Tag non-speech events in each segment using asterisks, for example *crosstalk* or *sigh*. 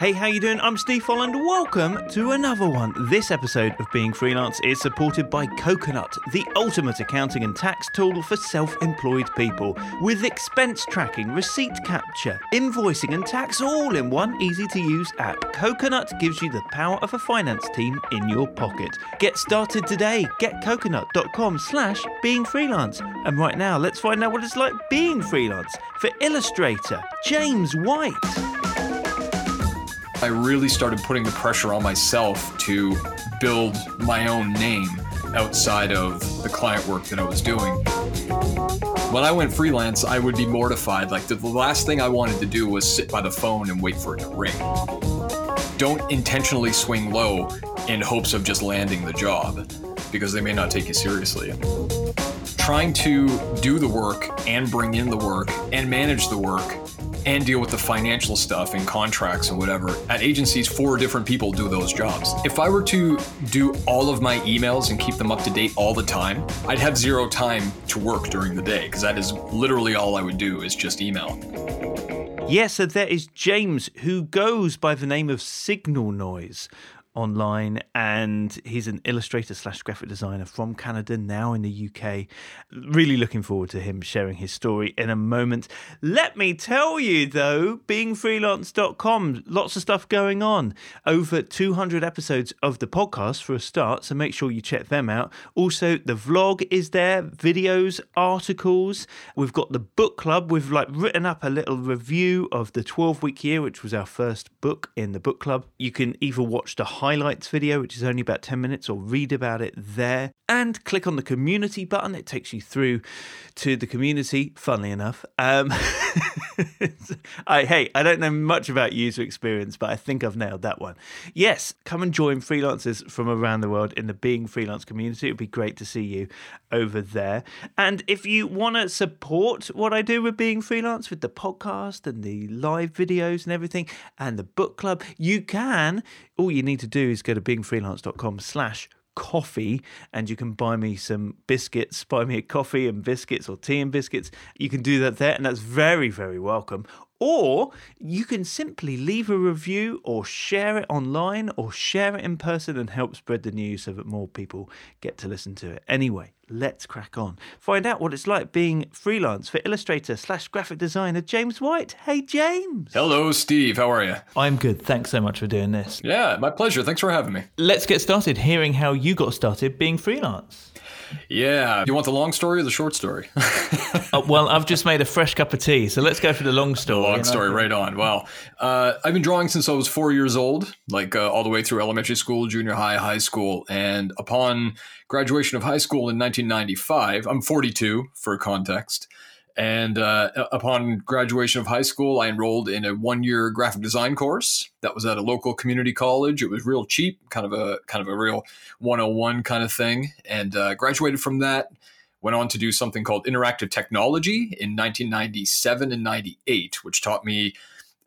Hey, how you doing? I'm Steve Folland. Welcome to another one. This episode of Being Freelance is supported by Coconut, the ultimate accounting and tax tool for self-employed people, with expense tracking, receipt capture, invoicing and tax all in one easy-to-use app. Coconut gives you the power of a finance team in your pocket. Get started today. Get coconut.com slash being freelance. And right now, let's find out what it's like being freelance for illustrator James White. I really started putting the pressure on myself to build my own name outside of the client work that I was doing. When I went freelance, I would be mortified. Like the, last thing I wanted to do was sit by the phone and wait for it to ring. Don't intentionally swing low in hopes of just landing the job because they may not take you seriously. Trying to do the work and bring in the work and manage the work and deal with the financial stuff and contracts and whatever. At agencies, four different people do those jobs. If I were to do all of my emails and keep them up to date all the time, I'd have zero time to work during the day because that is literally all I would do is just email. Yes, so there is James, who goes by the name of Signal Noise online and he's an illustrator slash graphic designer from Canada now in the UK. Really looking forward to him sharing his story in a moment. Let me tell you though, beingfreelance.com, lots of stuff going on. Over 200 episodes of the podcast for a start, so make sure you check them out. Also, the vlog is there, videos, articles. We've got the book club. We've like written up a little review of the 12 week year, which was our first book in the book club. You can either watch the highlights video, which is only about 10 minutes, or read about it there. And click on the community button. It takes you through to the community, funnily enough. Um, *laughs* I, hey, I don't know much about user experience, but I think I've nailed that one. Yes, come and join freelancers from around the world in the Being Freelance community. It would be great to see you over there. And if you want to support what I do with Being Freelance, with the podcast and the live videos and everything, and the book club, you can. All you need to do is go to beingfreelance.com slash coffee and you can buy me some biscuits buy me a coffee and biscuits or tea and biscuits you can do that there and that's very very welcome or you can simply leave a review or share it online or share it in person and help spread the news so that more people get to listen to it. Anyway, let's crack on. Find out what it's like being freelance for illustrator slash graphic designer James White. Hey, James. Hello, Steve. How are you? I'm good. Thanks so much for doing this. Yeah, my pleasure. Thanks for having me. Let's get started hearing how you got started being freelance. Yeah. You want the long story or the short story? *laughs* uh, well, I've just made a fresh cup of tea, so let's go for the long story. The long story, right on. Well, uh, I've been drawing since I was four years old, like uh, all the way through elementary school, junior high, high school. And upon graduation of high school in 1995, I'm 42 for context. And uh, upon graduation of high school, I enrolled in a one-year graphic design course that was at a local community college. It was real cheap, kind of a kind of a real 101 kind of thing, and uh, graduated from that. Went on to do something called interactive technology in 1997 and 98, which taught me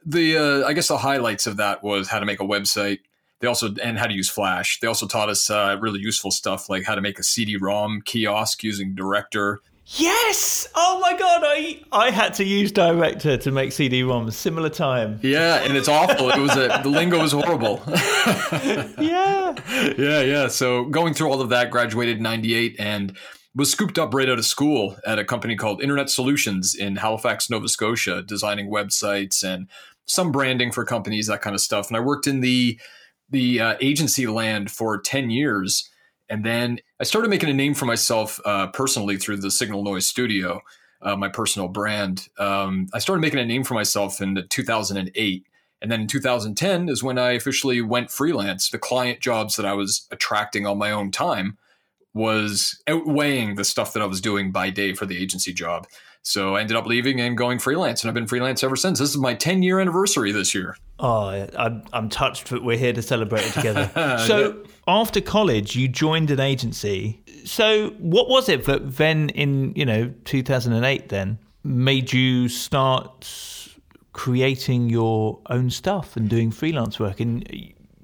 the uh, I guess the highlights of that was how to make a website. They also and how to use Flash. They also taught us uh, really useful stuff like how to make a CD-ROM kiosk using Director Yes! Oh my god, I I had to use Director to make CD-ROMs. Similar time. Yeah, and it's awful. It was a, the lingo was horrible. *laughs* yeah. Yeah, yeah. So going through all of that, graduated in '98 and was scooped up right out of school at a company called Internet Solutions in Halifax, Nova Scotia, designing websites and some branding for companies, that kind of stuff. And I worked in the the uh, agency land for ten years and then I started making a name for myself uh, personally through the Signal Noise Studio, uh, my personal brand. Um, I started making a name for myself in 2008. And then in 2010 is when I officially went freelance. The client jobs that I was attracting on my own time was outweighing the stuff that I was doing by day for the agency job. So I ended up leaving and going freelance, and I've been freelance ever since. This is my 10 year anniversary this year. Oh, I'm, I'm touched that we're here to celebrate it together. *laughs* so yeah. after college, you joined an agency. So what was it that then in, you know, 2008 then made you start creating your own stuff and doing freelance work? And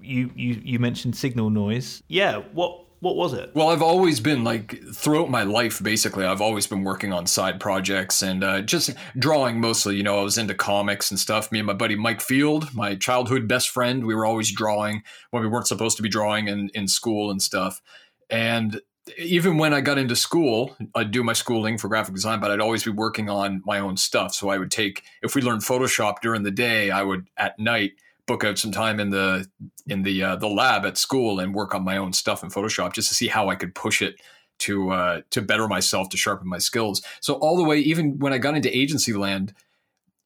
you, you, you mentioned signal noise. Yeah. What, what was it? Well, I've always been like throughout my life, basically, I've always been working on side projects and uh, just drawing mostly. You know, I was into comics and stuff. Me and my buddy Mike Field, my childhood best friend, we were always drawing when we weren't supposed to be drawing in, in school and stuff. And even when I got into school, I'd do my schooling for graphic design, but I'd always be working on my own stuff. So I would take, if we learned Photoshop during the day, I would at night book out some time in the in the uh, the lab at school and work on my own stuff in Photoshop just to see how I could push it to uh, to better myself to sharpen my skills. So all the way, even when I got into agency land,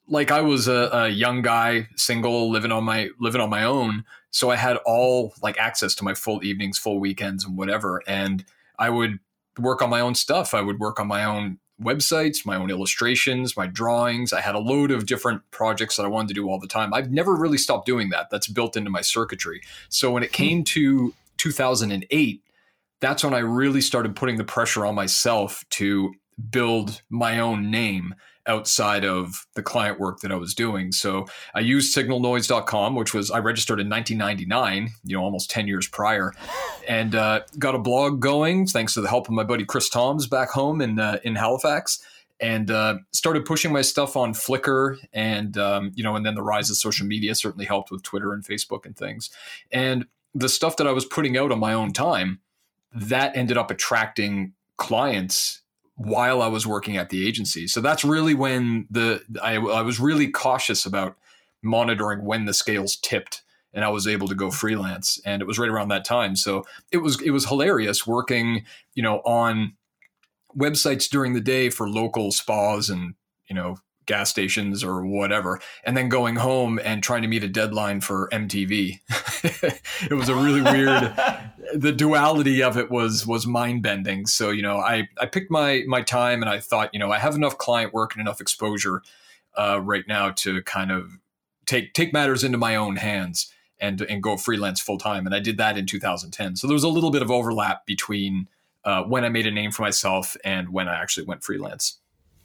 like I was a, a young guy, single, living on my living on my own, so I had all like access to my full evenings, full weekends, and whatever. And I would work on my own stuff. I would work on my own websites, my own illustrations, my drawings. I had a load of different projects that I wanted to do all the time. I've never really stopped doing that. That's built into my circuitry. So when it came hmm. to 2008, that's when I really started putting the pressure on myself to build my own name outside of the client work that I was doing. So I used signalnoise.com, which was, I registered in 1999, you know, almost 10 years prior, *laughs* and uh, got a blog going thanks to the help of my buddy Chris Toms back home in, uh, in Halifax. And uh, started pushing my stuff on Flickr, and um, you know, and then the rise of social media certainly helped with Twitter and Facebook and things. And the stuff that I was putting out on my own time, that ended up attracting clients while I was working at the agency. So that's really when the I, I was really cautious about monitoring when the scales tipped and I was able to go freelance. And it was right around that time. So it was it was hilarious working, you know, on websites during the day for local spas and you know gas stations or whatever, and then going home and trying to meet a deadline for MTV. *laughs* it was a really weird. *laughs* the duality of it was was mind bending. So you know, I I picked my my time and I thought, you know, I have enough client work and enough exposure uh, right now to kind of take take matters into my own hands and and go freelance full time. And I did that in 2010. So there was a little bit of overlap between uh, when I made a name for myself and when I actually went freelance.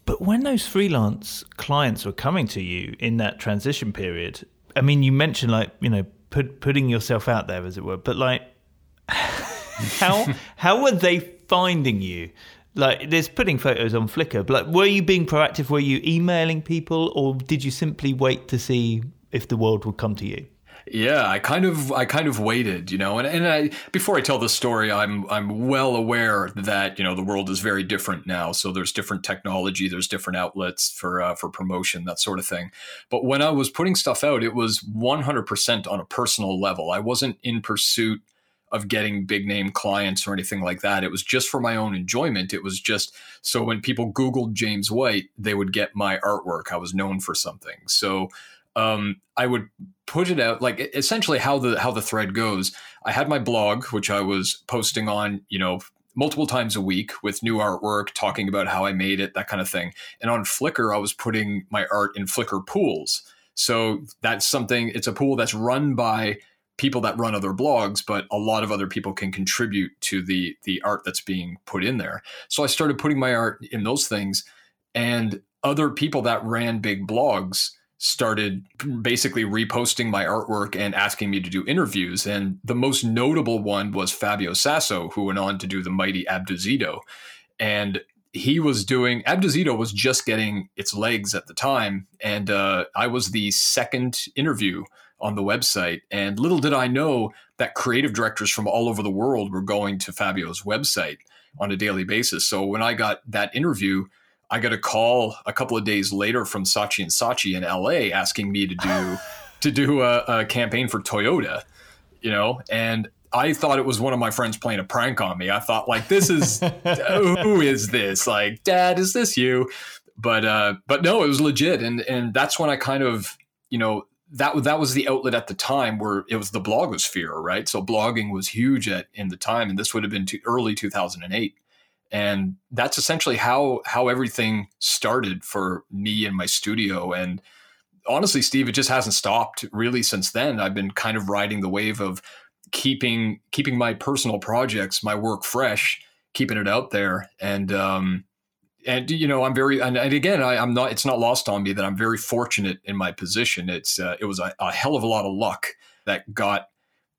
But when those freelance clients were coming to you in that transition period, I mean, you mentioned like you know put, putting yourself out there, as it were. But like, *laughs* how how were they finding you? Like, there's putting photos on Flickr, but like, were you being proactive? Were you emailing people, or did you simply wait to see if the world would come to you? Yeah, I kind of I kind of waited, you know, and, and I before I tell the story, I'm I'm well aware that, you know, the world is very different now. So there's different technology, there's different outlets for uh, for promotion, that sort of thing. But when I was putting stuff out, it was 100% on a personal level. I wasn't in pursuit of getting big name clients or anything like that. It was just for my own enjoyment. It was just so when people Googled James White, they would get my artwork. I was known for something. So um, I would put it out like essentially how the how the thread goes. I had my blog, which I was posting on, you know, multiple times a week with new artwork, talking about how I made it, that kind of thing. And on Flickr, I was putting my art in Flickr pools. So that's something. It's a pool that's run by people that run other blogs, but a lot of other people can contribute to the the art that's being put in there. So I started putting my art in those things, and other people that ran big blogs started basically reposting my artwork and asking me to do interviews. And the most notable one was Fabio Sasso, who went on to do the mighty Abduzeedo. And he was doing Abduzeedo was just getting its legs at the time, and uh, I was the second interview on the website. And little did I know that creative directors from all over the world were going to Fabio's website on a daily basis. So when I got that interview, I got a call a couple of days later from Saatchi and Saatchi in LA asking me to do *laughs* to do a, a, campaign for Toyota, you know, and I thought it was one of my friends playing a prank on me. I thought like this is *laughs* who is this? Like, Dad, is this you? But uh, but no, it was legit, and and that's when I kind of you know that that was the outlet at the time where it was the blogosphere, right? So blogging was huge at in the time, and this would have been to early 2008 and that's essentially how how everything started for me and my studio. And honestly steve it just hasn't stopped really since then. I've been kind of riding the wave of keeping keeping my personal projects my work fresh keeping it out there. And um and you know i'm very and, and again I, am not it's not lost on me that i'm very fortunate in my position. It's uh, it was a, a hell of a lot of luck that got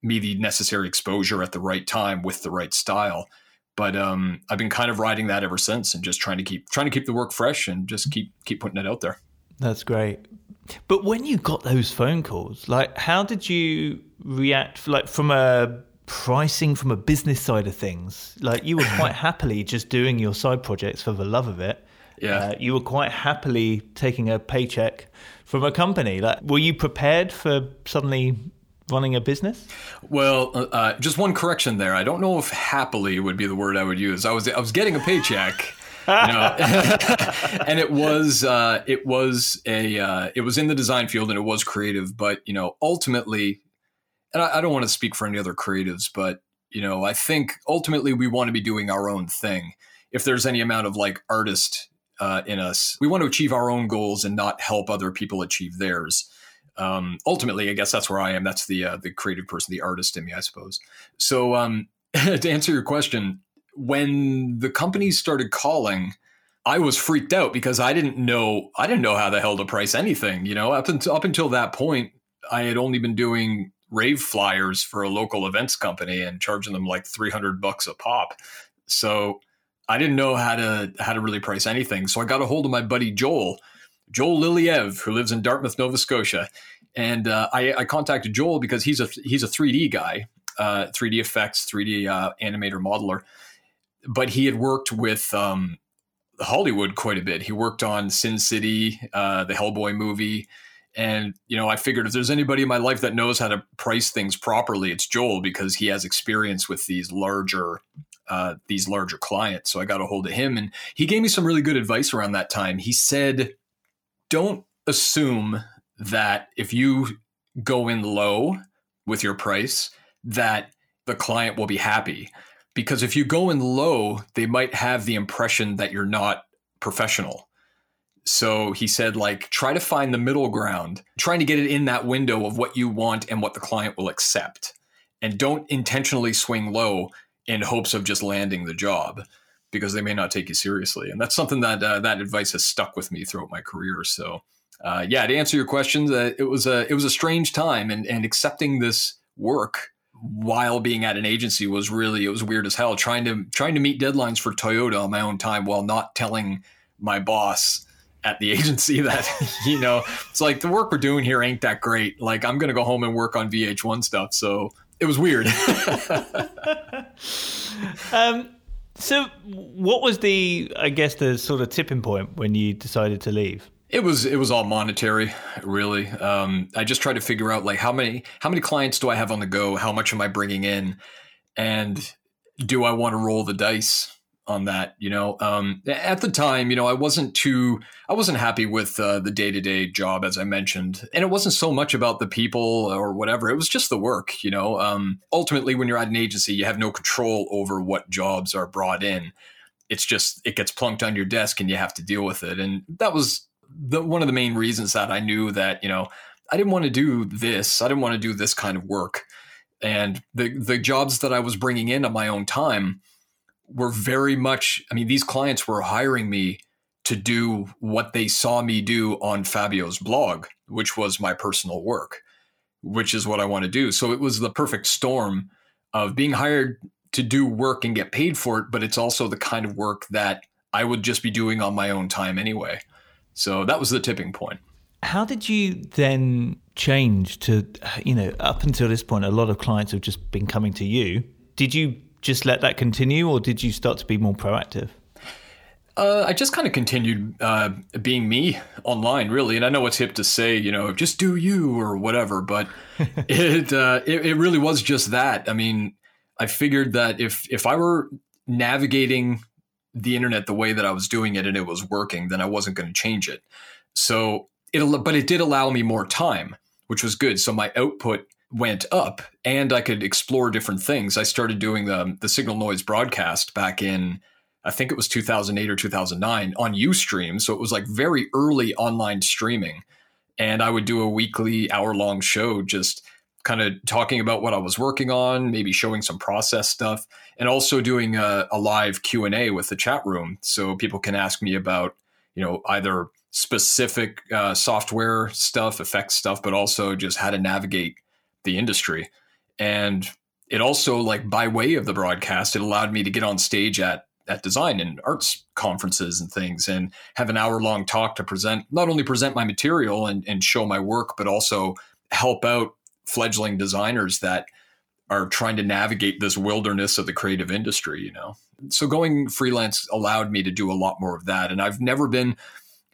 me the necessary exposure at the right time with the right style. But um, I've been kind of riding that ever since, and just trying to keep trying to keep the work fresh and just keep keep putting it out there. That's great. But when you got those phone calls, like how did you react? Like from a pricing, from a business side of things, like you were quite *laughs* happily just doing your side projects for the love of it. Yeah, uh, you were quite happily taking a paycheck from a company. Like, were you prepared for suddenly running a business? Well, uh, uh, just one correction there. I don't know if happily would be the word I would use. I was I was getting a paycheck. *laughs* and it was uh, it was a uh, it was in the design field and it was creative, but you know ultimately, and I, I don't want to speak for any other creatives, but you know I think ultimately we want to be doing our own thing. If there's any amount of like artist uh, in us, we want to achieve our own goals and not help other people achieve theirs. Um, ultimately, I guess that's where I am. That's the uh, the creative person, the artist in me, I suppose. So um, *laughs* to answer your question, when the companies started calling, I was freaked out because I didn't know I didn't know how the hell to price anything. You know, up until up until that point, I had only been doing rave flyers for a local events company and charging them like 300 bucks a pop. So I didn't know how to how to really price anything. So I got a hold of my buddy Joel, Joel Liliev, who lives in Dartmouth, Nova Scotia, and uh, I, I, contacted Joel because he's a he's a 3D guy, uh, 3D effects, 3D uh, animator modeler, but he had worked with um, Hollywood quite a bit. He worked on Sin City, uh, the Hellboy movie. And, you know, I figured if there's anybody in my life that knows how to price things properly, it's Joel because he has experience with these larger uh, these larger clients. So I got a hold of him and he gave me some really good advice around that time. He said, don't assume that if you go in low with your price, that the client will be happy because if you go in low, they might have the impression that you're not professional. So he said, like, try to find the middle ground, trying to get it in that window of what you want and what the client will accept. And don't intentionally swing low in hopes of just landing the job because they may not take you seriously. And that's something that uh, that advice has stuck with me throughout my career. So, uh, yeah, to answer your questions, uh, it was a it was a strange time, and and accepting this work while being at an agency was really it was weird as hell trying to trying to meet deadlines for Toyota on my own time while not telling my boss at the *laughs* agency that *laughs* you know it's like the work we're doing here ain't that great like i'm gonna go home and work on vh1 stuff so it was weird *laughs* um, so what was the i guess the sort of tipping point when you decided to leave it was it was all monetary, really. Um, I just tried to figure out like how many how many clients do I have on the go? How much am I bringing in? And do I want to roll the dice on that? You know, um, at the time, you know, I wasn't too I wasn't happy with uh, the day to day job as I mentioned, and it wasn't so much about the people or whatever. It was just the work. You know, um, ultimately, when you're at an agency, you have no control over what jobs are brought in. It's just it gets plunked on your desk and you have to deal with it, and that was the one of the main reasons that I knew that you know I didn't want to do this. I didn't want to do this kind of work, and the the jobs that I was bringing in on my own time were very much. I mean, these clients were hiring me to do what they saw me do on Fabio's blog, which was my personal work, which is what I want to do. So it was the perfect storm of being hired to do work and get paid for it, but it's also the kind of work that I would just be doing on my own time anyway. So that was the tipping point. How did you then change to, you know, up until this point, a lot of clients have just been coming to you. Did you just let that continue or did you start to be more proactive? Uh, I just kind of continued uh, being me online, really. And I know it's hip to say, you know, just do you or whatever, but *laughs* it, uh, it, it really was just that. I mean, I figured that if if I were navigating the internet the way that I was doing it and it was working, then I wasn't going to change it. So it, but it did allow me more time, which was good. So my output went up and I could explore different things. I started doing the, the signal noise broadcast back in, I think it was 2008 or 2009 on Ustream. So it was like very early online streaming. And I would do a weekly hour long show just kind of talking about what I was working on, maybe showing some process stuff, and also doing a, a live Q and A with the chat room, so people can ask me about you know either specific uh, software stuff, effects stuff, but also just how to navigate the industry. And it also, like by way of the broadcast, it allowed me to get on stage at at design and arts conferences and things and have an hour long talk to present not only present my material and, and show my work but also help out fledgling designers that are trying to navigate this wilderness of the creative industry you know so going freelance allowed me to do a lot more of that and i've never been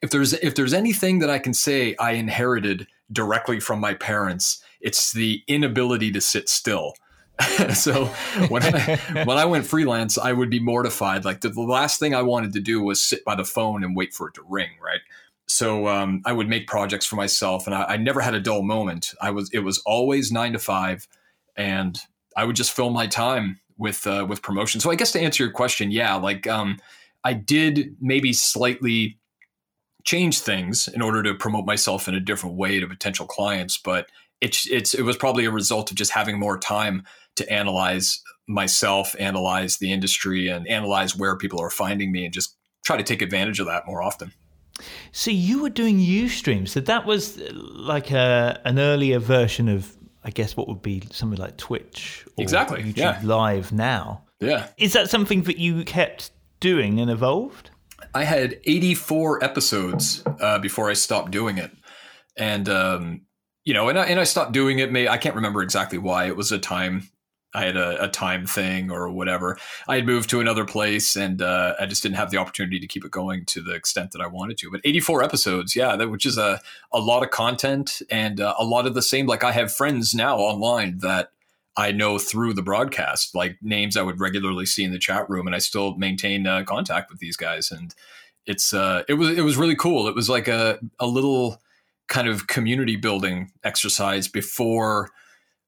if there's if there's anything that i can say i inherited directly from my parents it's the inability to sit still *laughs* so *laughs* when I when I went freelance, I would be mortified. Like the, the, last thing I wanted to do was sit by the phone and wait for it to ring, right? So um, I would make projects for myself, and I, I, never had a dull moment. I was it was always nine to five, and I would just fill my time with uh, with promotion. So I guess to answer your question, yeah, like um, I did maybe slightly change things in order to promote myself in a different way to potential clients, but it's it's it was probably a result of just having more time to analyze myself, analyze the industry, and analyze where people are finding me, and just try to take advantage of that more often. So you were doing UStream. So that was like a an earlier version of, I guess, what would be something like Twitch or exactly. YouTube yeah. Live now. Yeah. Is that something that you kept doing and evolved? I had 84 episodes uh, before I stopped doing it, and um, you know, and I, and I stopped doing it. May I can't remember exactly why. It was a time I had a, a, time thing or whatever. I had moved to another place and uh, I just didn't have the opportunity to keep it going to the extent that I wanted to. But 84 episodes, yeah, that, which is a, a lot of content and uh, a lot of the same. Like I have friends now online that I know through the broadcast, like names I would regularly see in the chat room, and I still maintain uh, contact with these guys. And it's uh, it was it was really cool. It was like a a little kind of community building exercise before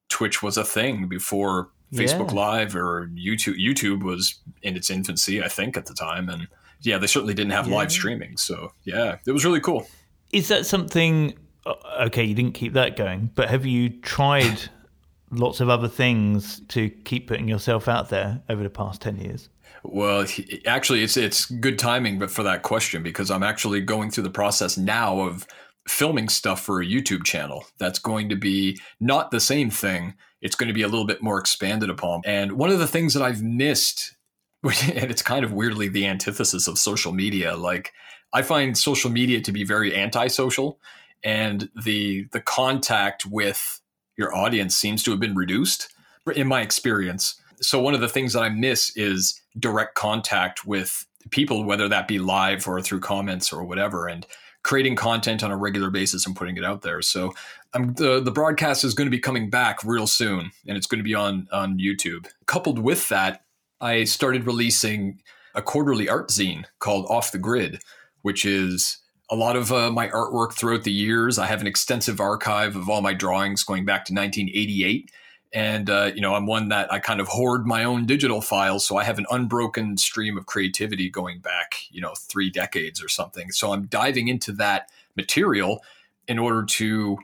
Twitch was a thing, before Facebook yeah. Live or YouTube. YouTube was in its infancy, I think, at the time, and yeah, they certainly didn't have yeah. live streaming. So yeah, it was really cool. Is that something? Uh, okay, you didn't keep that going, but have you tried *laughs* lots of other things to keep putting yourself out there over the past ten years? Well, actually, it's it's good timing, but for that question because I'm actually going through the process now of filming stuff for a YouTube channel that's going to be not the same thing. It's going to be a little bit more expanded upon. And one of the things that I've missed, *laughs* and it's kind of weirdly the antithesis of social media, like I find social media to be very antisocial and the the contact with your audience seems to have been reduced in my experience. So one of the things that I miss is direct contact with people, whether that be live or through comments or whatever. And creating content on a regular basis and putting it out there. So um, the the broadcast is going to be coming back real soon, and it's going to be on on YouTube. Coupled with that, I started releasing a quarterly art zine called Off the Grid, which is a lot of uh, my artwork throughout the years. I have an extensive archive of all my drawings going back to 1988 and uh, you know i'm one that i kind of hoard my own digital files so i have an unbroken stream of creativity going back you know three decades or something. So i'm diving into that material in order to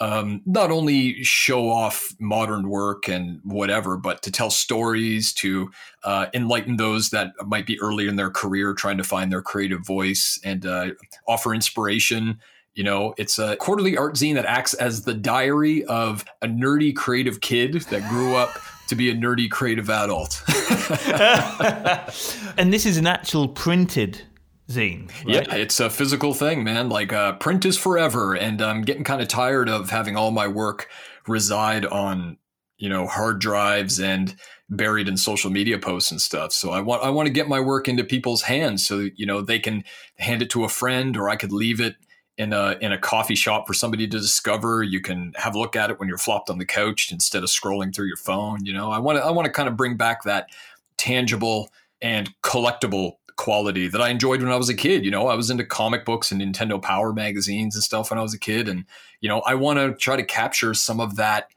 um, not only show off modern work and whatever, but to tell stories, to uh, enlighten those that might be early in their career trying to find their creative voice and uh, offer inspiration you know, it's a quarterly art zine that acts as the diary of a nerdy creative kid that grew up to be a nerdy creative adult. *laughs* and this is an actual printed zine. Right? Yeah, it's a physical thing, man. Like uh, print is forever, and I'm getting kind of tired of having all my work reside on you know hard drives and buried in social media posts and stuff. So I want I want to get my work into people's hands so you know they can hand it to a friend or I could leave it in a in a coffee shop for somebody to discover. You can have a look at it when you're flopped on the couch instead of scrolling through your phone. You know, I want to I want to kind of bring back that tangible and collectible quality that I enjoyed when I was a kid. You know, I was into comic books and Nintendo Power magazines and stuff when I was a kid, and you know, I want to try to capture some of that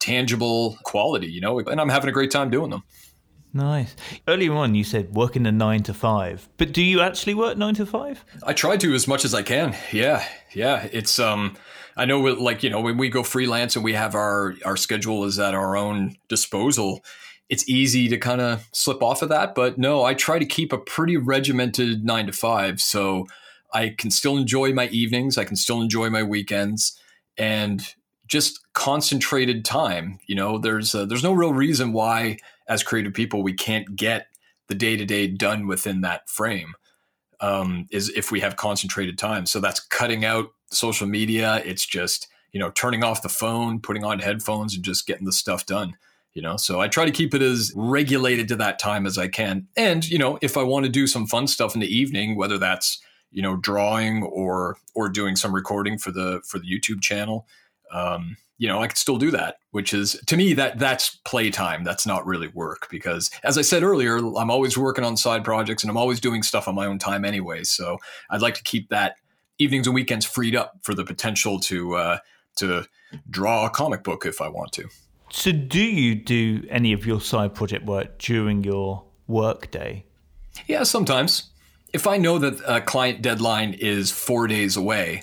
tangible quality. You know, and I'm having a great time doing them. Nice. Earlier on, you said working a nine to five, but do you actually work nine to five? I try to as much as I can. Yeah, yeah. It's um, I know like you know when we go freelance and we have our our schedule is at our own disposal. It's easy to kind of slip off of that, but no, I try to keep a pretty regimented nine to five, so I can still enjoy my evenings. I can still enjoy my weekends, and just concentrated time. You know, there's uh, there's no real reason why as creative people we can't get the day to day done within that frame. Um, is if we have concentrated time. So that's cutting out social media. It's just you know turning off the phone, putting on headphones, and just getting the stuff done. You know, so I try to keep it as regulated to that time as I can. And you know, if I want to do some fun stuff in the evening, whether that's you know drawing or or doing some recording for the for the YouTube channel, um, you know, I could still do that, which is to me that that's playtime. That's not really work because, as I said earlier, I'm always working on side projects and I'm always doing stuff on my own time anyway. So I'd like to keep that evenings and weekends freed up for the potential to uh, to draw a comic book if I want to. So, do you do any of your side project work during your work day? Yeah, sometimes. If I know that a client deadline is four days away,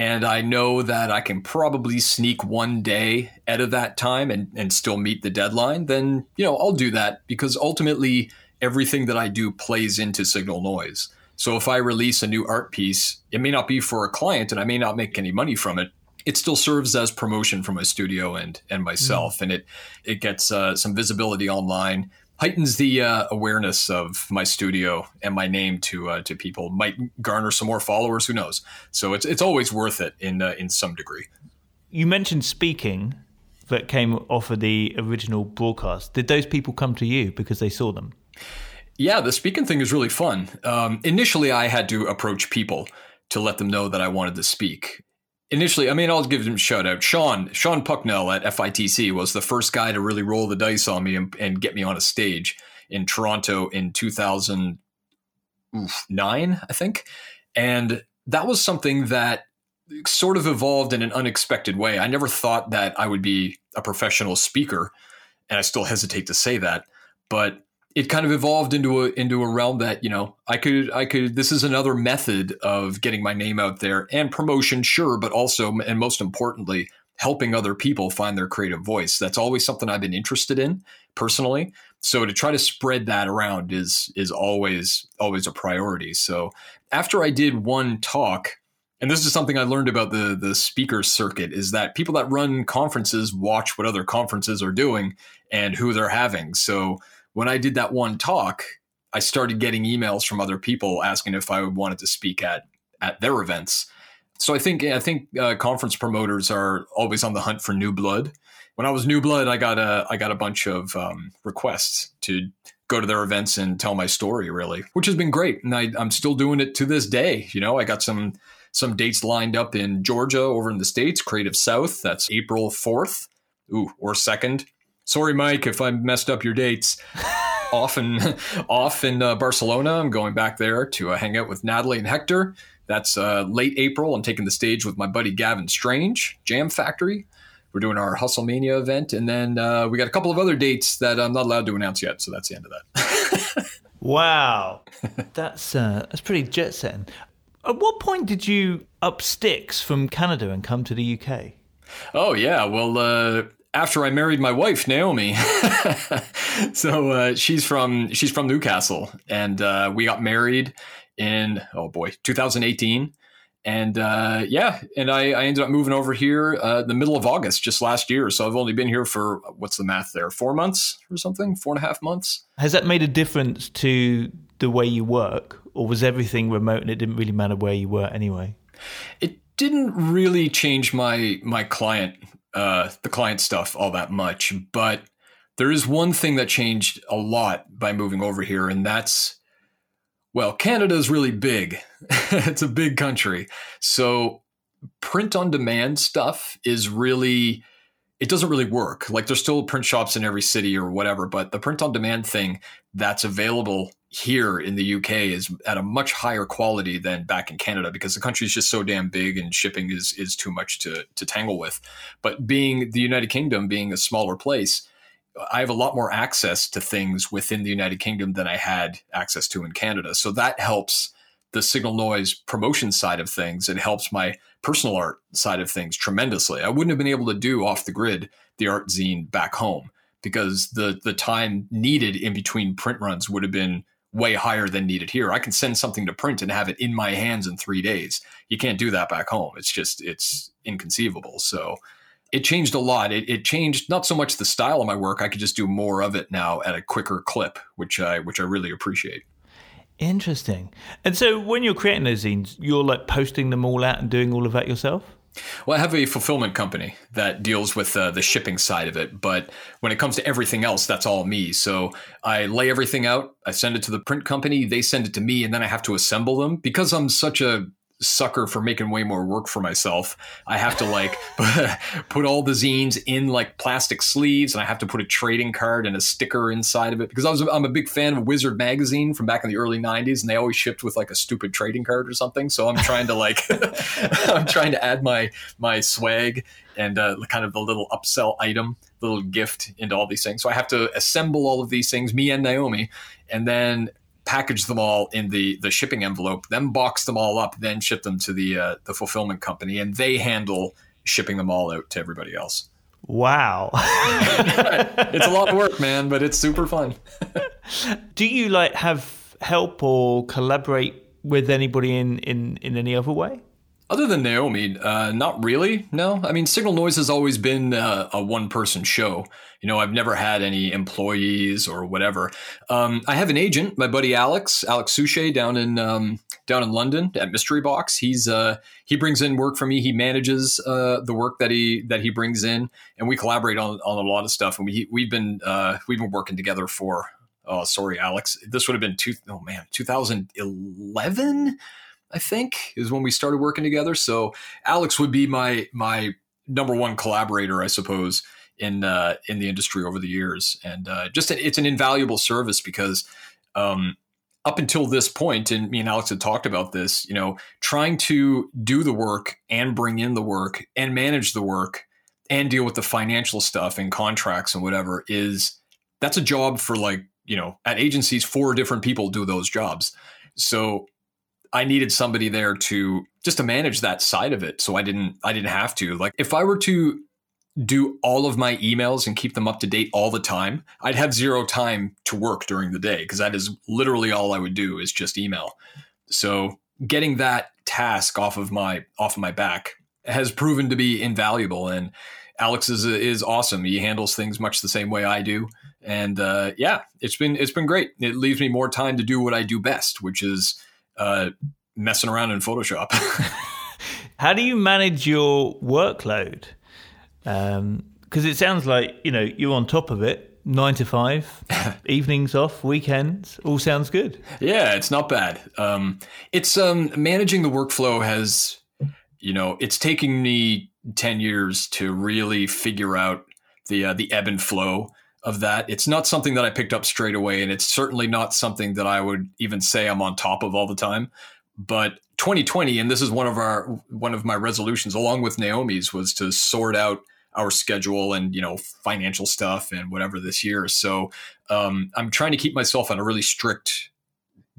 and I know that I can probably sneak one day out of that time and, and still meet the deadline, then you know I'll do that because ultimately everything that I do plays into signal noise. So if I release a new art piece, it may not be for a client and I may not make any money from it. It still serves as promotion for my studio and and myself, mm. and it it gets uh, some visibility online heightens the uh, awareness of my studio and my name to uh, to people. Might garner some more followers. Who knows? So it's it's always worth it in uh, in some degree. You mentioned speaking that came off of the original broadcast. Did those people come to you because they saw them? Yeah, the speaking thing is really fun. Um, initially, I had to approach people to let them know that I wanted to speak initially, I mean, I'll give him a shout out. Shawn, Shawn Pucknell at FITC was the first guy to really roll the dice on me and, and get me on a stage in Toronto in 2009, I think. And that was something that sort of evolved in an unexpected way. I never thought that I would be a professional speaker, and I still hesitate to say that. But it kind of evolved into a into a realm that you know I could I could this is another method of getting my name out there and promotion sure but also and most importantly helping other people find their creative voice. That's always something I've been interested in personally. So to try to spread that around is is always always a priority. So after I did one talk and this is something I learned about the the speaker circuit is that people that run conferences watch what other conferences are doing and who they're having. So when I did that one talk, I started getting emails from other people asking if I wanted to speak at at their events. So I think I think uh, conference promoters are always on the hunt for new blood. When I was new blood, I got a I got a bunch of um, requests to go to their events and tell my story, really, which has been great, and I, I'm still doing it to this day. You know, I got some some dates lined up in Georgia, over in the states, Creative South. That's April fourth, ooh, or second sorry, Mike, if I messed up your dates. often *laughs* off in uh, Barcelona. I'm going back there to uh, hang out with Natalie and Hector. That's uh, late April. I'm taking the stage with my buddy Gavin Strange, Jam Factory. We're doing our Hustlemania event, and then uh, we got a couple of other dates that I'm not allowed to announce yet. So that's the end of that. *laughs* wow, that's uh, that's pretty jet setting. At what point did you up sticks from Canada and come to the UK? Oh yeah, well, uh, after I married my wife Naomi. *laughs* so uh, she's from she's from Newcastle, and uh, we got married in oh boy 2018. And uh, yeah, and I, I, ended up moving over here uh, the middle of August just last year. So I've only been here for what's the math there? Four months or something? Four and a half months. Has that made a difference to the way you work, or was everything remote and it didn't really matter where you were anyway? It didn't really change my my client uh, the client stuff all that much, but there is one thing that changed a lot by moving over here, and that's well, Canada is really big. *laughs* it's a big country, so print on demand stuff is really it doesn't really work. Like there's still print shops in every city or whatever, but the print on demand thing that's available here in the UK is at a much higher quality than back in Canada because the country is just so damn big and shipping is is too much to to tangle with. But being the United Kingdom being a smaller place, I have a lot more access to things within the United Kingdom than I had access to in Canada. So that helps the signal noise promotion side of things. It helps my personal art side of things tremendously. I wouldn't have been able to do off the grid the art zine back home because the the time needed in between print runs would have been way higher than needed here. I can send something to print and have it in my hands in three days. You can't do that back home. It's just it's inconceivable. So it changed a lot. It, it changed not so much the style of my work. I could just do more of it now at a quicker clip, which I which I really appreciate. Interesting. And so when you're creating those zines, you're like posting them all out and doing all of that yourself? Well, I have a fulfillment company that deals with uh, the shipping side of it, but when it comes to everything else, that's all me. So I lay everything out, I send it to the print company, they send it to me, and then I have to assemble them because I'm such a sucker for making way more work for myself. I have to like *laughs* put all the zines in like plastic sleeves, and I have to put a trading card and a sticker inside of it because I was I'm a big fan of Wizard magazine from back in the early '90s, and they always shipped with like a stupid trading card or something. So I'm trying to like *laughs* I'm trying to add my my swag and uh, kind of the little upsell item, little gift into all these things. So I have to assemble all of these things, me and Naomi, and then package them all in the the shipping envelope, then box them all up, then ship them to the uh, the fulfillment company, and they handle shipping them all out to everybody else. Wow, *laughs* it's a lot of work, man, but it's super fun. *laughs* Do you like have help or collaborate with anybody in in in any other way? Other than Naomi, uh, not really. No, I mean, Signal Noise has always been uh, a one person show. You know, I've never had any employees or whatever. Um, I have an agent, my buddy Alex, Alex Suchet, down in um, down in London at Mystery Box. He's uh, he brings in work for me. He manages uh, the work that he that he brings in, and we collaborate on on a lot of stuff. And we we've been uh, we've been working together for. Oh, sorry, Alex. This would have been two. Oh man, 2011 I think, is when we started working together. So Alex would be my my number one collaborator, I suppose, in uh, in the industry over the years, and uh, just it's an invaluable service because um, up until this point, and me and Alex had talked about this, you know, trying to do the work and bring in the work and manage the work and deal with the financial stuff and contracts and whatever is that's a job for like you know at agencies four different people do those jobs so I needed somebody there to just to manage that side of it. So I didn't I didn't have to. Like if I were to do all of my emails and keep them up to date all the time, I'd have zero time to work during the day because that is literally all I would do is just email. So getting that task off of my off of my back has proven to be invaluable and Alex is is awesome. He handles things much the same way I do, and uh, yeah, it's been it's been great. It leaves me more time to do what I do best, which is uh, messing around in Photoshop. *laughs* How do you manage your workload? Because um, it sounds like you know you're on top of it, nine to five, *laughs* evenings off, weekends. All sounds good. Yeah, it's not bad. Um, it's um, managing the workflow has, you know, it's taking me ten years to really figure out the uh, the ebb and flow of that. It's not something that I picked up straight away, and it's certainly not something that I would even say I'm on top of all the time. But 2020, and this is one of our one of my resolutions, along with Naomi's, was to sort out our schedule and you know financial stuff and whatever this year. So um, I'm trying to keep myself on a really strict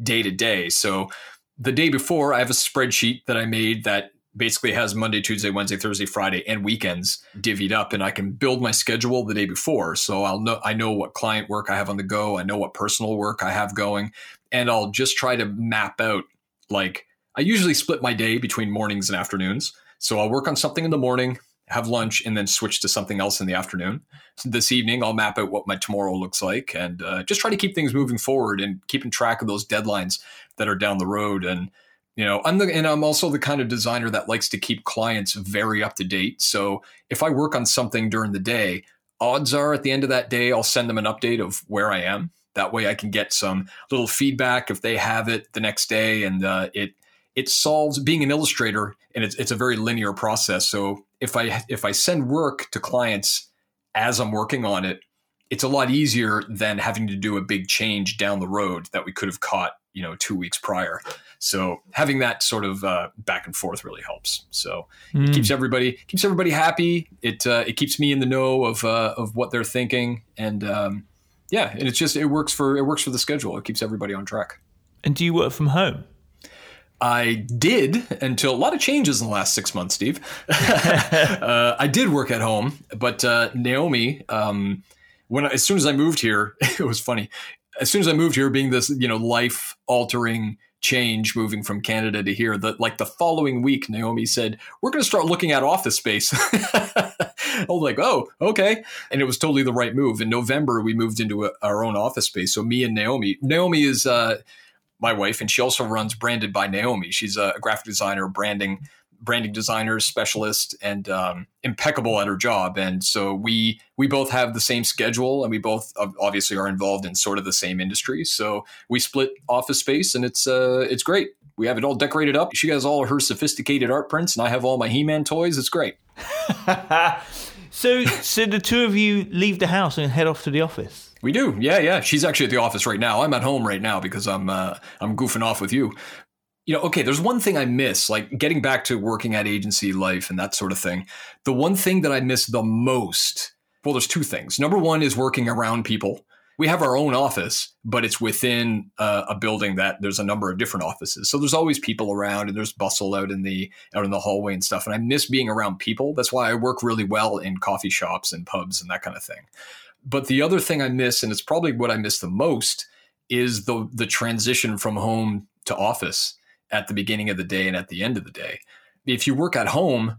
day to day. So the day before, I have a spreadsheet that I made that basically has Monday, Tuesday, Wednesday, Thursday, Friday, and weekends divvied up, and I can build my schedule the day before. So I'll know I know what client work I have on the go, I know what personal work I have going, and I'll just try to map out like I usually split my day between mornings and afternoons. So I'll work on something in the morning, have lunch, and then switch to something else in the afternoon. So this evening, I'll map out what my tomorrow looks like and uh, just try to keep things moving forward and keeping track of those deadlines that are down the road and you know i'm the and i'm also the kind of designer that likes to keep clients very up to date. So if i work on something during the day odds are at the end of that day i'll send them an update of where i am. That way i can get some little feedback if they have it the next day and uh, it it solves being an illustrator and it's, it's a very linear process. So if i if i send work to clients as i'm working on it it's a lot easier than having to do a big change down the road that we could have caught you know two weeks prior so having that sort of uh, back and forth really helps. So mm. it hmm. keeps everybody keeps everybody happy. It uh, it keeps me in the know of uh, of what they're thinking, and um, yeah, and it's just it works for it works for the schedule. It keeps everybody on track. And do you work from home? I did until a lot of changes in the last six months, Steve. *laughs* uh, I did work at home, but uh, Naomi, um, when as soon as I moved here, *laughs* it was funny. As soon as I moved here, being this you know life altering change moving from Canada to here. That like the following week, Naomi said, "We're going to start looking at office space." *laughs* I was like, oh, okay. And it was totally the right move. In November, we moved into a, our own office space. So me and Naomi, Naomi is uh, my wife, and she also runs Branded by Naomi. She's a graphic designer, branding branding designer specialist and um, impeccable at her job. And so we we both have the same schedule and we both obviously are involved in sort of the same industry. So we split office space and it's uh it's great. We have it all decorated up. She has all her sophisticated art prints and i have all my he-man toys. It's great. *laughs* So so the two of you leave the house and head off to the office? We do, yeah, yeah. She's actually at the office right now. I'm at home right now because I'm uh, I'm goofing off with you you know, okay, there's one thing I miss, like getting back to working at agency life and that sort of thing. The one thing that I miss the most, well, there's two things. Number one is working around people. We have our own office, but it's within uh, a building that there's a number of different offices. So there's always people around, and there's bustle out in the out in the hallway and stuff. And I miss being around people. That's why I work really well in coffee shops and pubs and that kind of thing. But the other thing I miss, and it's probably what I miss the most, is the the transition from home to office at the beginning of the day and at the end of the day. If you work at home,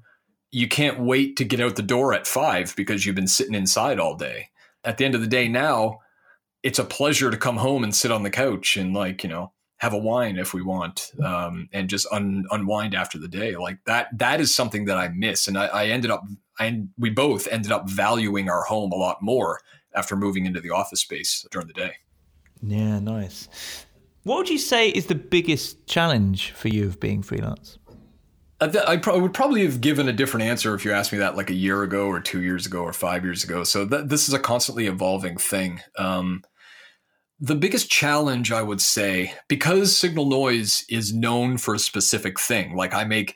you can't wait to get out the door at five because you've been sitting inside all day. At the end of the day, now it's a pleasure to come home and sit on the couch and like you know have a wine if we want um, and just un- unwind after the day like that that is something that i miss and i, I ended up and we both ended up valuing our home a lot more after moving into the office space during the day yeah nice what would you say is the biggest challenge for you of being freelance? I, pro- would probably have given a different answer if you asked me that like a year ago or two years ago or five years ago. So th- this is a constantly evolving thing. Um, the biggest challenge, I would say, because Signal Noise is known for a specific thing, like I make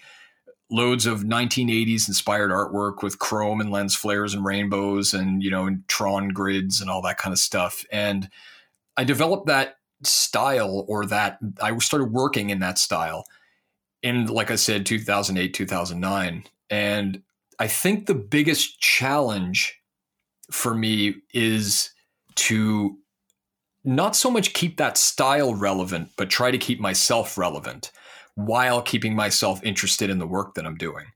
loads of 1980s inspired artwork with chrome and lens flares and rainbows and you know and Tron grids and all that kind of stuff, and I developed that style or that I started working in that style in, like I said, 2008, 2009. And I think the biggest challenge for me is to not so much keep that style relevant, but try to keep myself relevant while keeping myself interested in the work that I'm doing.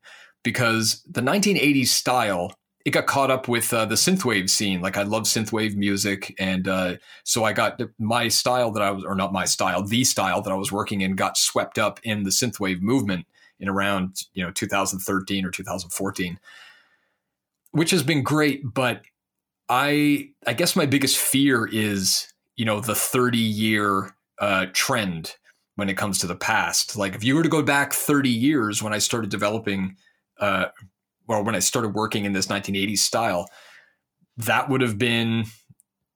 Because the 1980s style it got caught up with uh, the synthwave scene. Like I love synthwave music, and uh, so I got my style that I was, or not my style, the style that I was working in, got swept up in the synthwave movement in around you know 2013 or 2014, which has been great. But I I guess my biggest fear is you know the 30 year uh, trend when it comes to the past. Like if you were to go back 30 years when I started developing uh, or when I started working in this 1980s style, that would have been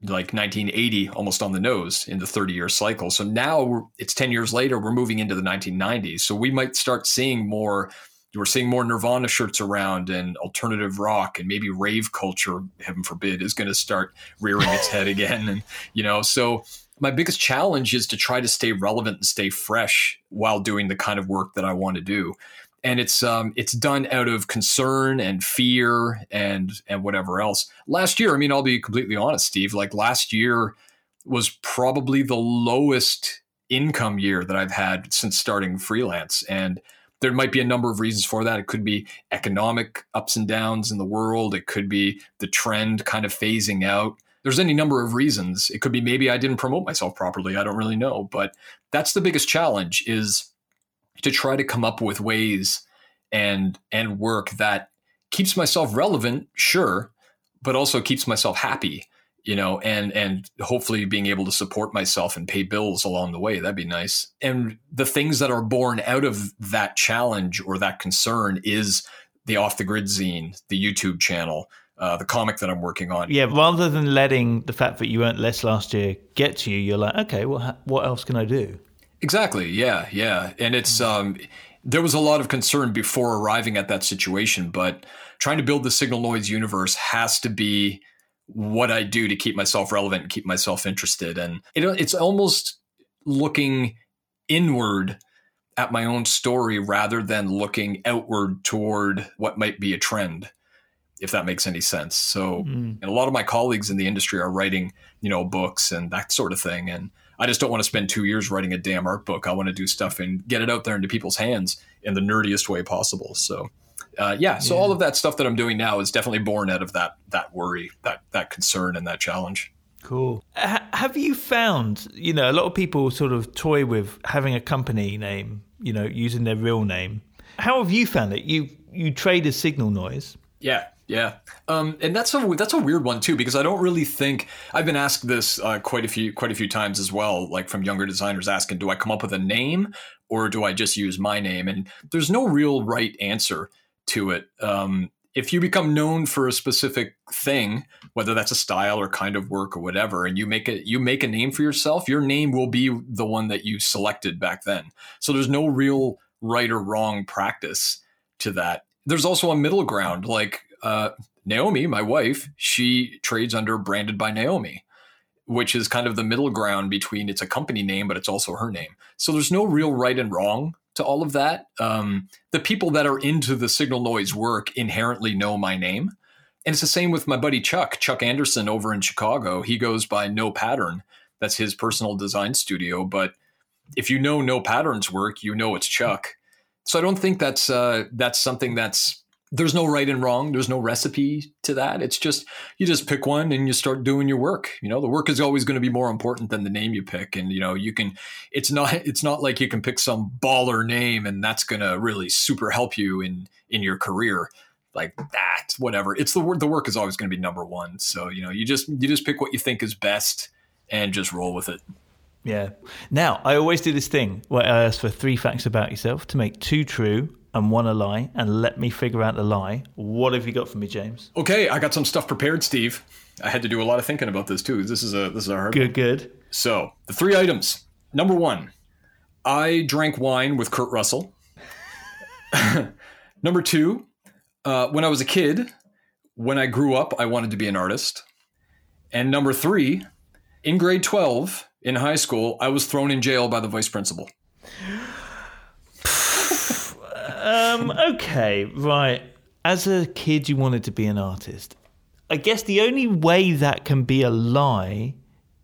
like 1980 almost on the nose in the 30 year cycle. So now it's 10 years later, we're moving into the 1990s. So we might start seeing more. We're seeing more Nirvana shirts around and alternative rock and maybe rave culture, heaven forbid, is going to start rearing its head again. And, you know, so my biggest challenge is to try to stay relevant and stay fresh while doing the kind of work that I want to do and it's um, it's done out of concern and fear and and whatever else. Last year, I mean, I'll be completely honest, Steve. Like last year was probably the lowest income year that I've had since starting freelance, and there might be a number of reasons for that. It could be economic ups and downs in the world. It could be the trend kind of phasing out. There's any number of reasons. It could be maybe I didn't promote myself properly. I don't really know, but that's the biggest challenge is to try to come up with ways and and work that keeps myself relevant, sure, but also keeps myself happy, you know, and and hopefully being able to support myself and pay bills along the way. That'd be nice. And the things that are born out of that challenge or that concern is the off the grid zine, the YouTube channel, uh, the comic that I'm working on. Yeah, rather than letting the fact that you earned less last year get to you, you're like, okay, well, what else can I do? Exactly. Yeah. Yeah. And it's, um, there was a lot of concern before arriving at that situation, but trying to build the signal noise universe has to be what I do to keep myself relevant and keep myself interested. And it, it's almost looking inward at my own story rather than looking outward toward what might be a trend if that makes any sense so mm. and a lot of my colleagues in the industry are writing you know books and that sort of thing and I just don't want to spend two years writing a damn art book. I want to do stuff and get it out there into people's hands in the nerdiest way possible. So uh, yeah, so yeah. all of that stuff that I'm doing now is definitely born out of that that worry, that that concern, and that challenge. Cool. H- have you found, you know, a lot of people sort of toy with having a company name, you know, using their real name. How have you found it? You you trade a signal noise. Yeah, yeah, um, and that's a that's a weird one too because I don't really think I've been asked this uh, quite a few quite a few times as well, like from younger designers asking, do I come up with a name or do I just use my name? And there's no real right answer to it. Um, if you become known for a specific thing, whether that's a style or kind of work or whatever, and you make it you make a name for yourself, your name will be the one that you selected back then. So there's no real right or wrong practice to that. There's also a middle ground. Like uh, Naomi, my wife, she trades under branded by Naomi, which is kind of the middle ground between it's a company name, but it's also her name. So there's no real right and wrong to all of that. Um, the people that are into the signal noise work inherently know my name. And it's the same with my buddy Chuck, Chuck Anderson over in Chicago. He goes by No Pattern. That's his personal design studio. But if you know No Pattern's work, you know it's Chuck. So I don't think that's uh, that's something that's there's no right and wrong. There's no recipe to that. It's just you just pick one and you start doing your work. You know, the work is always going to be more important than the name you pick. And you know, you can. It's not. *laughs* It's not like you can pick some baller name and that's going to really super help you in in your career. Like that, whatever. It's the work. The work is always going to be number one. So you know, you just you just pick what you think is best and just roll with it. Yeah. Now, I always do this thing where I ask for three facts about yourself to make two true and one a lie and let me figure out the lie. What have you got for me, James? Okay, I got some stuff prepared, Steve. I had to do a lot of thinking about this too. This is a this is a hard good one. good. So the three items. Number one, I drank wine with Kurt Russell. *laughs* Number two, uh, when I was a kid, when I grew up, I wanted to be an artist. And number three, in grade twelve in high school, I was thrown in jail by the vice principal. *gasps* *gasps* *gasps* Um, okay, right. As a kid, you wanted to be an artist. I guess the only way that can be a lie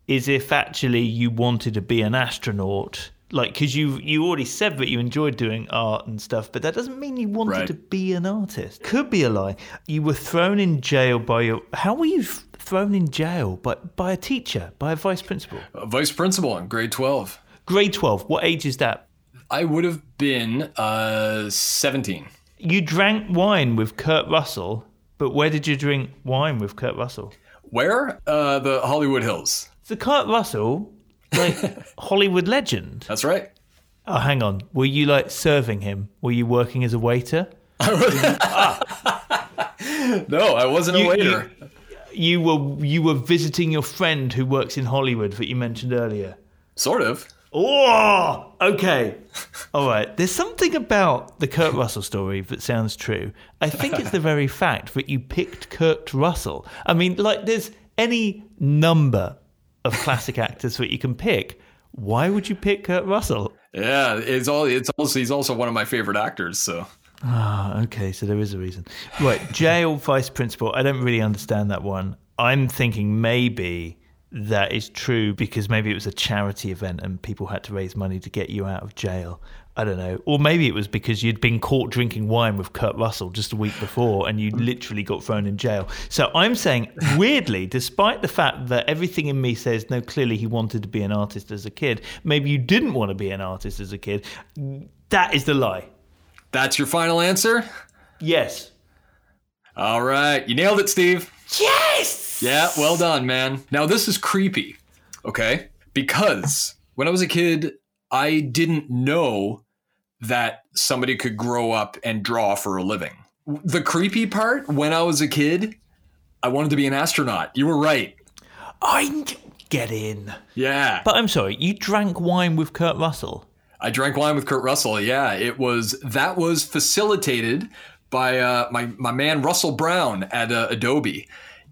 is if actually you wanted to be an astronaut. Like, because you you already said that you enjoyed doing art and stuff, but that doesn't mean you wanted right. to be an artist. Could be a lie. You were thrown in jail by your. How were you thrown in jail? By by a teacher, by a vice principal. A vice principal in grade twelve. Grade twelve. What age is that? I would have been uh, 17. You drank wine with Kurt Russell, but where did you drink wine with Kurt Russell? Where? Uh, the Hollywood Hills. The Kurt Russell, like *laughs* Hollywood legend. That's right. Oh, hang on. Were you like serving him? Were you working as a waiter? *laughs* ah. No, I wasn't you, a waiter. You, you were you were visiting your friend who works in Hollywood that you mentioned earlier. Sort of. Oh, okay. *laughs* All right. There's something about the Kurt Russell story that sounds true. I think it's the very *laughs* fact that you picked Kurt Russell. I mean, like, there's any number of classic actors that you can pick. Why would you pick Kurt Russell? Yeah, it's all. It's also he's also one of my favorite actors. So. Ah, okay. So there is a reason. Right, jail vice principal. I don't really understand that one. I'm thinking maybe that is true because maybe it was a charity event and people had to raise money to get you out of jail. I don't know. Or maybe it was because you'd been caught drinking wine with Kurt Russell just a week before and you literally got thrown in jail. So I'm saying, *laughs* weirdly, despite the fact that everything in me says, no, clearly he wanted to be an artist as a kid, maybe you didn't want to be an artist as a kid. That is the lie. That's your final answer? Yes. All right. You nailed it, Steve. Yes! Yeah, well done, man. Now this is creepy, okay? Because when I was a kid, I didn't know that somebody could grow up and draw for a living. The creepy part, when I was a kid, I wanted to be an astronaut. You were right. I get in. Yeah. But I'm sorry, you drank wine with Kurt Russell. I drank wine with Kurt Russell. Yeah, it was that was facilitated by uh, my my man Russell Brown at uh, Adobe.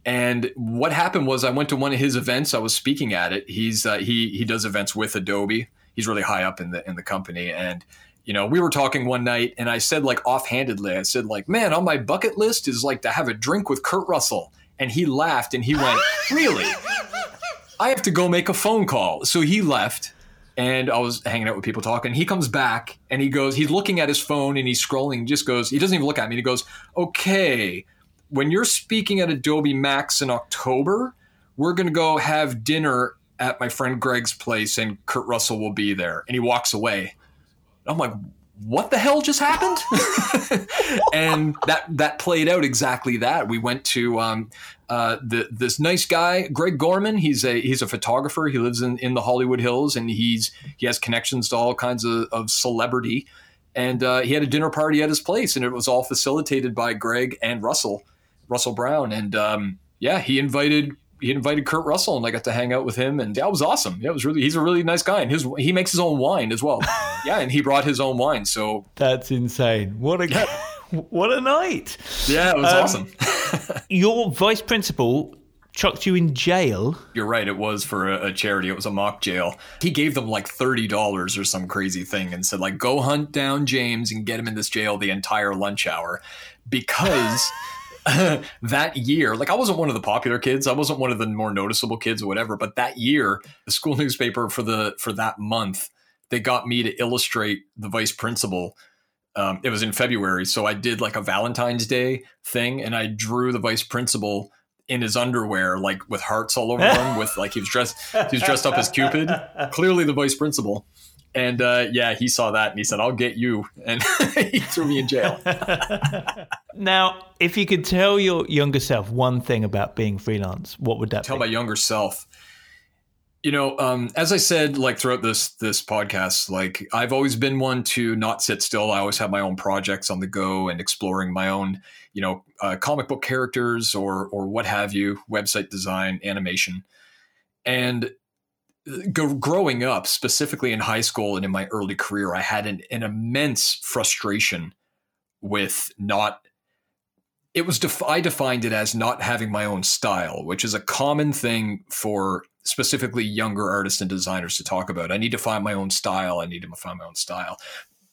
And what happened was I went to one of his events. I was speaking at it. He's uh, he he does events with Adobe. He's really high up in the in the company. And you know, we were talking one night, and I said like offhandedly, I said like, "Man, on my bucket list is like to have a drink with Kurt Russell." And he laughed and he went, *laughs* "Really? I have to go make a phone call." So he left, and I was hanging out with people talking. He comes back and he goes, he's looking at his phone and he's scrolling. Just goes, he doesn't even look at me. He goes, okay, when you're speaking at Adobe Max in October, we're going to go have dinner at my friend Greg's place and Kurt Russell will be there. And he walks away. I'm like, what the hell just happened? *laughs* and that that played out exactly that. We went to um, uh, the, this nice guy, Greg Gorman. He's a he's a photographer. He lives in, in the Hollywood Hills, and he's he has connections to all kinds of, of celebrity. And uh, he had a dinner party at his place, and it was all facilitated by Greg and Russell, Russell Brown. And um, yeah, he invited he invited Kurt Russell and I got to hang out with him and that was awesome. Yeah, it was really he's a really nice guy and his he makes his own wine as well. *laughs* yeah, and he brought his own wine. So That's insane. What a what a night. Yeah, it was um, awesome. *laughs* your vice principal chucked you in jail. You're right. It was for a, a, charity. It was a mock jail. He gave them like thirty dollars or some crazy thing and said like, "Go hunt down James and get him in this jail the entire lunch hour," because *laughs* *laughs* that year, like I wasn't one of the popular kids, I wasn't one of the more noticeable kids or whatever, but that year, the school *laughs* newspaper for the for that month, they got me to illustrate the vice principal. Um, it was in February, so I did like a Valentine's Day thing, and I drew the vice principal in his underwear, like with hearts all over *laughs* him, with like he was dressed he was dressed up as Cupid, clearly the vice principal. And uh, yeah, he saw that and he said, "I'll get you," and *laughs* he threw me in jail. *laughs* now, if you could tell your younger self one thing about being freelance, what would that be? tell be? my younger self? You know, um, as I said, like throughout this this podcast, like I've always been one to not sit still. I always have my own projects on the go and exploring my own, you know, uh, comic book characters or or what have you, website design, animation, and growing up, specifically in high school and in my early career, I had an, an immense frustration with not. It was def- I defined it as not having my own style, which is a common thing for specifically younger artists and designers to talk about. I need to find my own style. I need to find my own style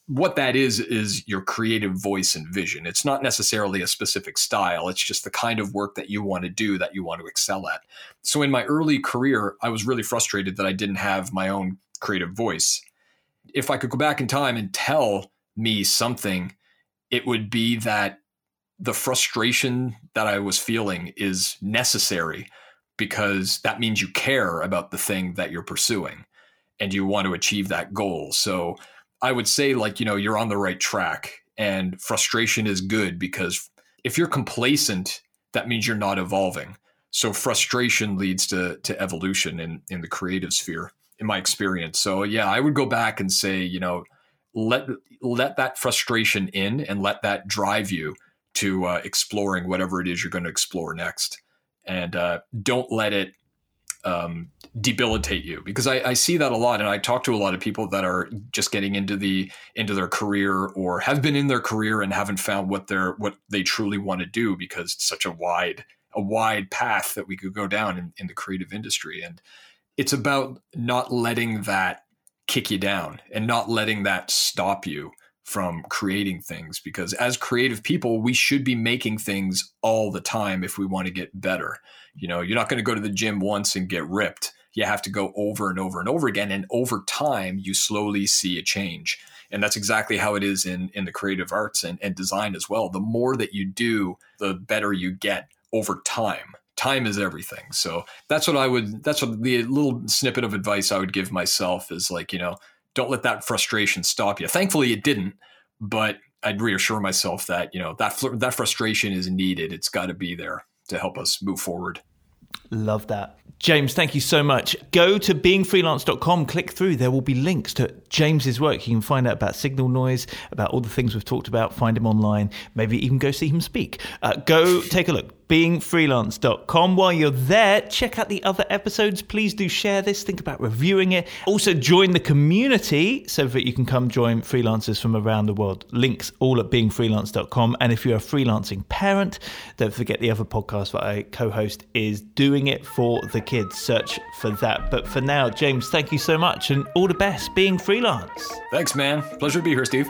what that is is your creative voice and vision. It's not necessarily a specific style. It's just the kind of work that you want to do that you want to excel at. So in my early career, I was really frustrated that I didn't have my own creative voice. If I could go back in time and tell me something, it would be that the frustration that I was feeling is necessary because that means you care about the thing that you're pursuing and you want to achieve that goal. So I would say like, you know, you're on the right track and frustration is good because if you're complacent, that means you're not evolving. So frustration leads to to evolution in in the creative sphere in my experience. So yeah, I would go back and say, you know, let let that frustration in and let that drive you to uh, exploring whatever it is you're going to explore next, and uh, don't let it um, debilitate you? Because I, I, see that a lot and i talk to a lot of people that are just getting into the into their career or have been in their career and haven't found what they're what they truly want to do because it's such a wide a wide path that we could go down in, in the creative industry. And it's about not letting that kick you down and not letting that stop you from creating things because as creative people we should be making things all the time if we want to get better. You know you're not going to go to the gym once and get ripped. You have to go over and over and over again and over time you slowly see a change. And that's exactly how it is in in the creative arts and, and design as well. The more that you do the better you get over time. Time is everything. So that's what i would that's what the little snippet of advice i would give myself is like you know don't let that frustration stop you. Thankfully, it didn't, but I'd reassure myself that you know that that frustration is needed. It's got to be there to help us move forward. Love that. James, thank you so much. Go to beingfreelance.com, click through. There will be links to James's work. You can find out about signal noise, about all the things we've talked about, find him online, maybe even go see him speak. Uh, go take a look beingfreelance.com. While you're there, check out the other episodes. Please do share this, think about reviewing it. Also, join the community so that you can come join freelancers from around the world. Links all at beingfreelance.com. And if you're a freelancing parent, don't forget the other podcast that I co host is Doing It for the Kids. Search for that. But for now, James, thank you so much and all the best being freelance. Thanks, man. Pleasure to be here, Steve.